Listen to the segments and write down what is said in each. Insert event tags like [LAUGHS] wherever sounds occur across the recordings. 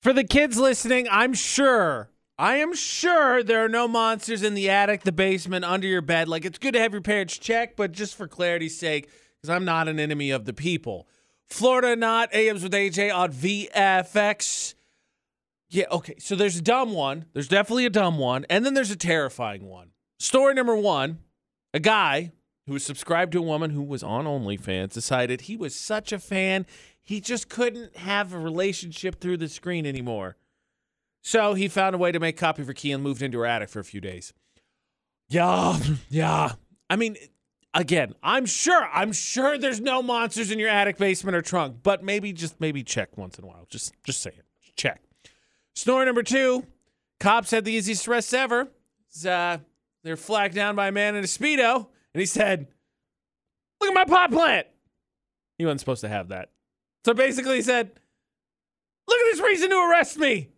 For the kids listening, I'm sure, I am sure there are no monsters in the attic, the basement, under your bed. Like, it's good to have your parents check, but just for clarity's sake, because I'm not an enemy of the people. Florida Not AMs with AJ on VFX. Yeah, okay. So there's a dumb one. There's definitely a dumb one. And then there's a terrifying one. Story number one a guy who subscribed to a woman who was on OnlyFans decided he was such a fan, he just couldn't have a relationship through the screen anymore. So he found a way to make copy for Key and moved into her attic for a few days. Yeah, yeah. I mean, again, I'm sure, I'm sure there's no monsters in your attic, basement, or trunk, but maybe just maybe check once in a while. Just just say it. Check. Story number two. Cops had the easiest arrest ever. Uh, they're flagged down by a man in a Speedo, and he said, Look at my pot plant. He wasn't supposed to have that. So basically, he said, Look at this reason to arrest me.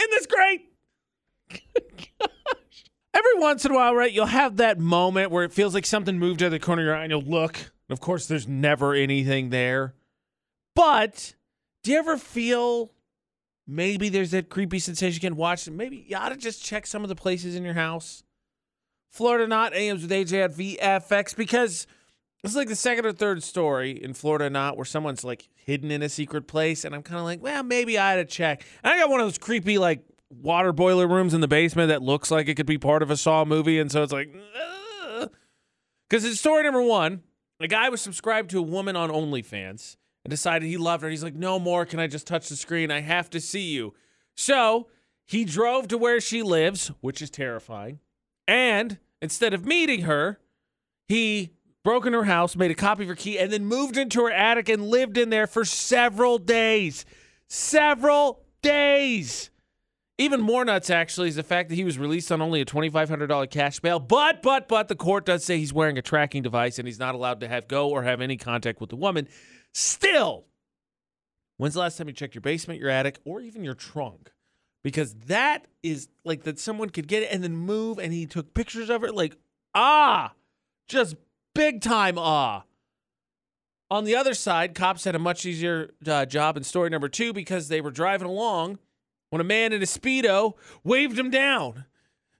Isn't this great? [LAUGHS] Every once in a while, right, you'll have that moment where it feels like something moved out of the corner of your eye and you'll look. And of course, there's never anything there. But do you ever feel maybe there's that creepy sensation you can watch? Maybe you ought to just check some of the places in your house. Florida Not AMs with AJ at VFX because it's like the second or third story in Florida Not where someone's like hidden in a secret place. And I'm kind of like, well, maybe I had to check. And I got one of those creepy, like, water boiler rooms in the basement that looks like it could be part of a Saw movie. And so it's like, because it's story number one. A guy was subscribed to a woman on OnlyFans and decided he loved her. He's like, no more. Can I just touch the screen? I have to see you. So he drove to where she lives, which is terrifying. And instead of meeting her, he broke in her house, made a copy of her key, and then moved into her attic and lived in there for several days. Several days. Even more nuts, actually, is the fact that he was released on only a $2,500 cash bail. But, but, but the court does say he's wearing a tracking device and he's not allowed to have go or have any contact with the woman. Still, when's the last time you checked your basement, your attic, or even your trunk? Because that is like that someone could get it and then move and he took pictures of it. Like, ah, just big time ah. On the other side, cops had a much easier uh, job in story number two because they were driving along when a man in a Speedo waved him down.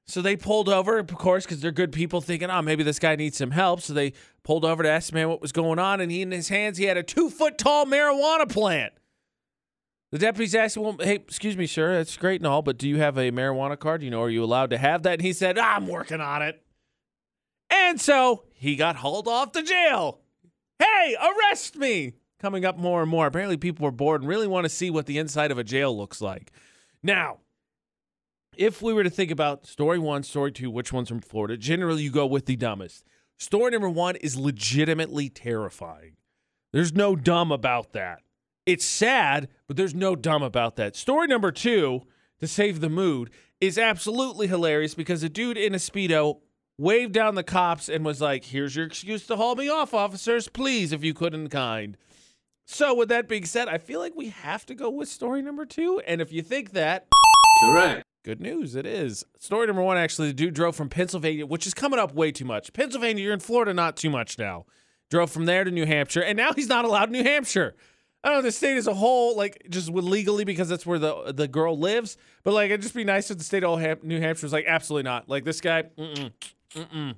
So they pulled over, of course, because they're good people thinking, oh, maybe this guy needs some help. So they pulled over to ask the man what was going on. And he, in his hands, he had a two foot tall marijuana plant. The deputies asked well, hey, excuse me, sir, that's great and all, but do you have a marijuana card? You know, are you allowed to have that? And he said, I'm working on it. And so he got hauled off to jail. Hey, arrest me! Coming up more and more. Apparently, people were bored and really want to see what the inside of a jail looks like. Now, if we were to think about story one, story two, which one's from Florida, generally you go with the dumbest. Story number one is legitimately terrifying. There's no dumb about that. It's sad, but there's no dumb about that. Story number two, to save the mood, is absolutely hilarious because a dude in a Speedo waved down the cops and was like, Here's your excuse to haul me off, officers. Please, if you couldn't kind. So, with that being said, I feel like we have to go with story number two. And if you think that, Correct. good news, it is. Story number one actually, the dude drove from Pennsylvania, which is coming up way too much. Pennsylvania, you're in Florida, not too much now. Drove from there to New Hampshire, and now he's not allowed in New Hampshire. I don't know the state as a whole, like just legally because that's where the the girl lives. But like, it'd just be nice if the state of New Hampshire was like, absolutely not. Like this guy, mm-mm, mm-mm,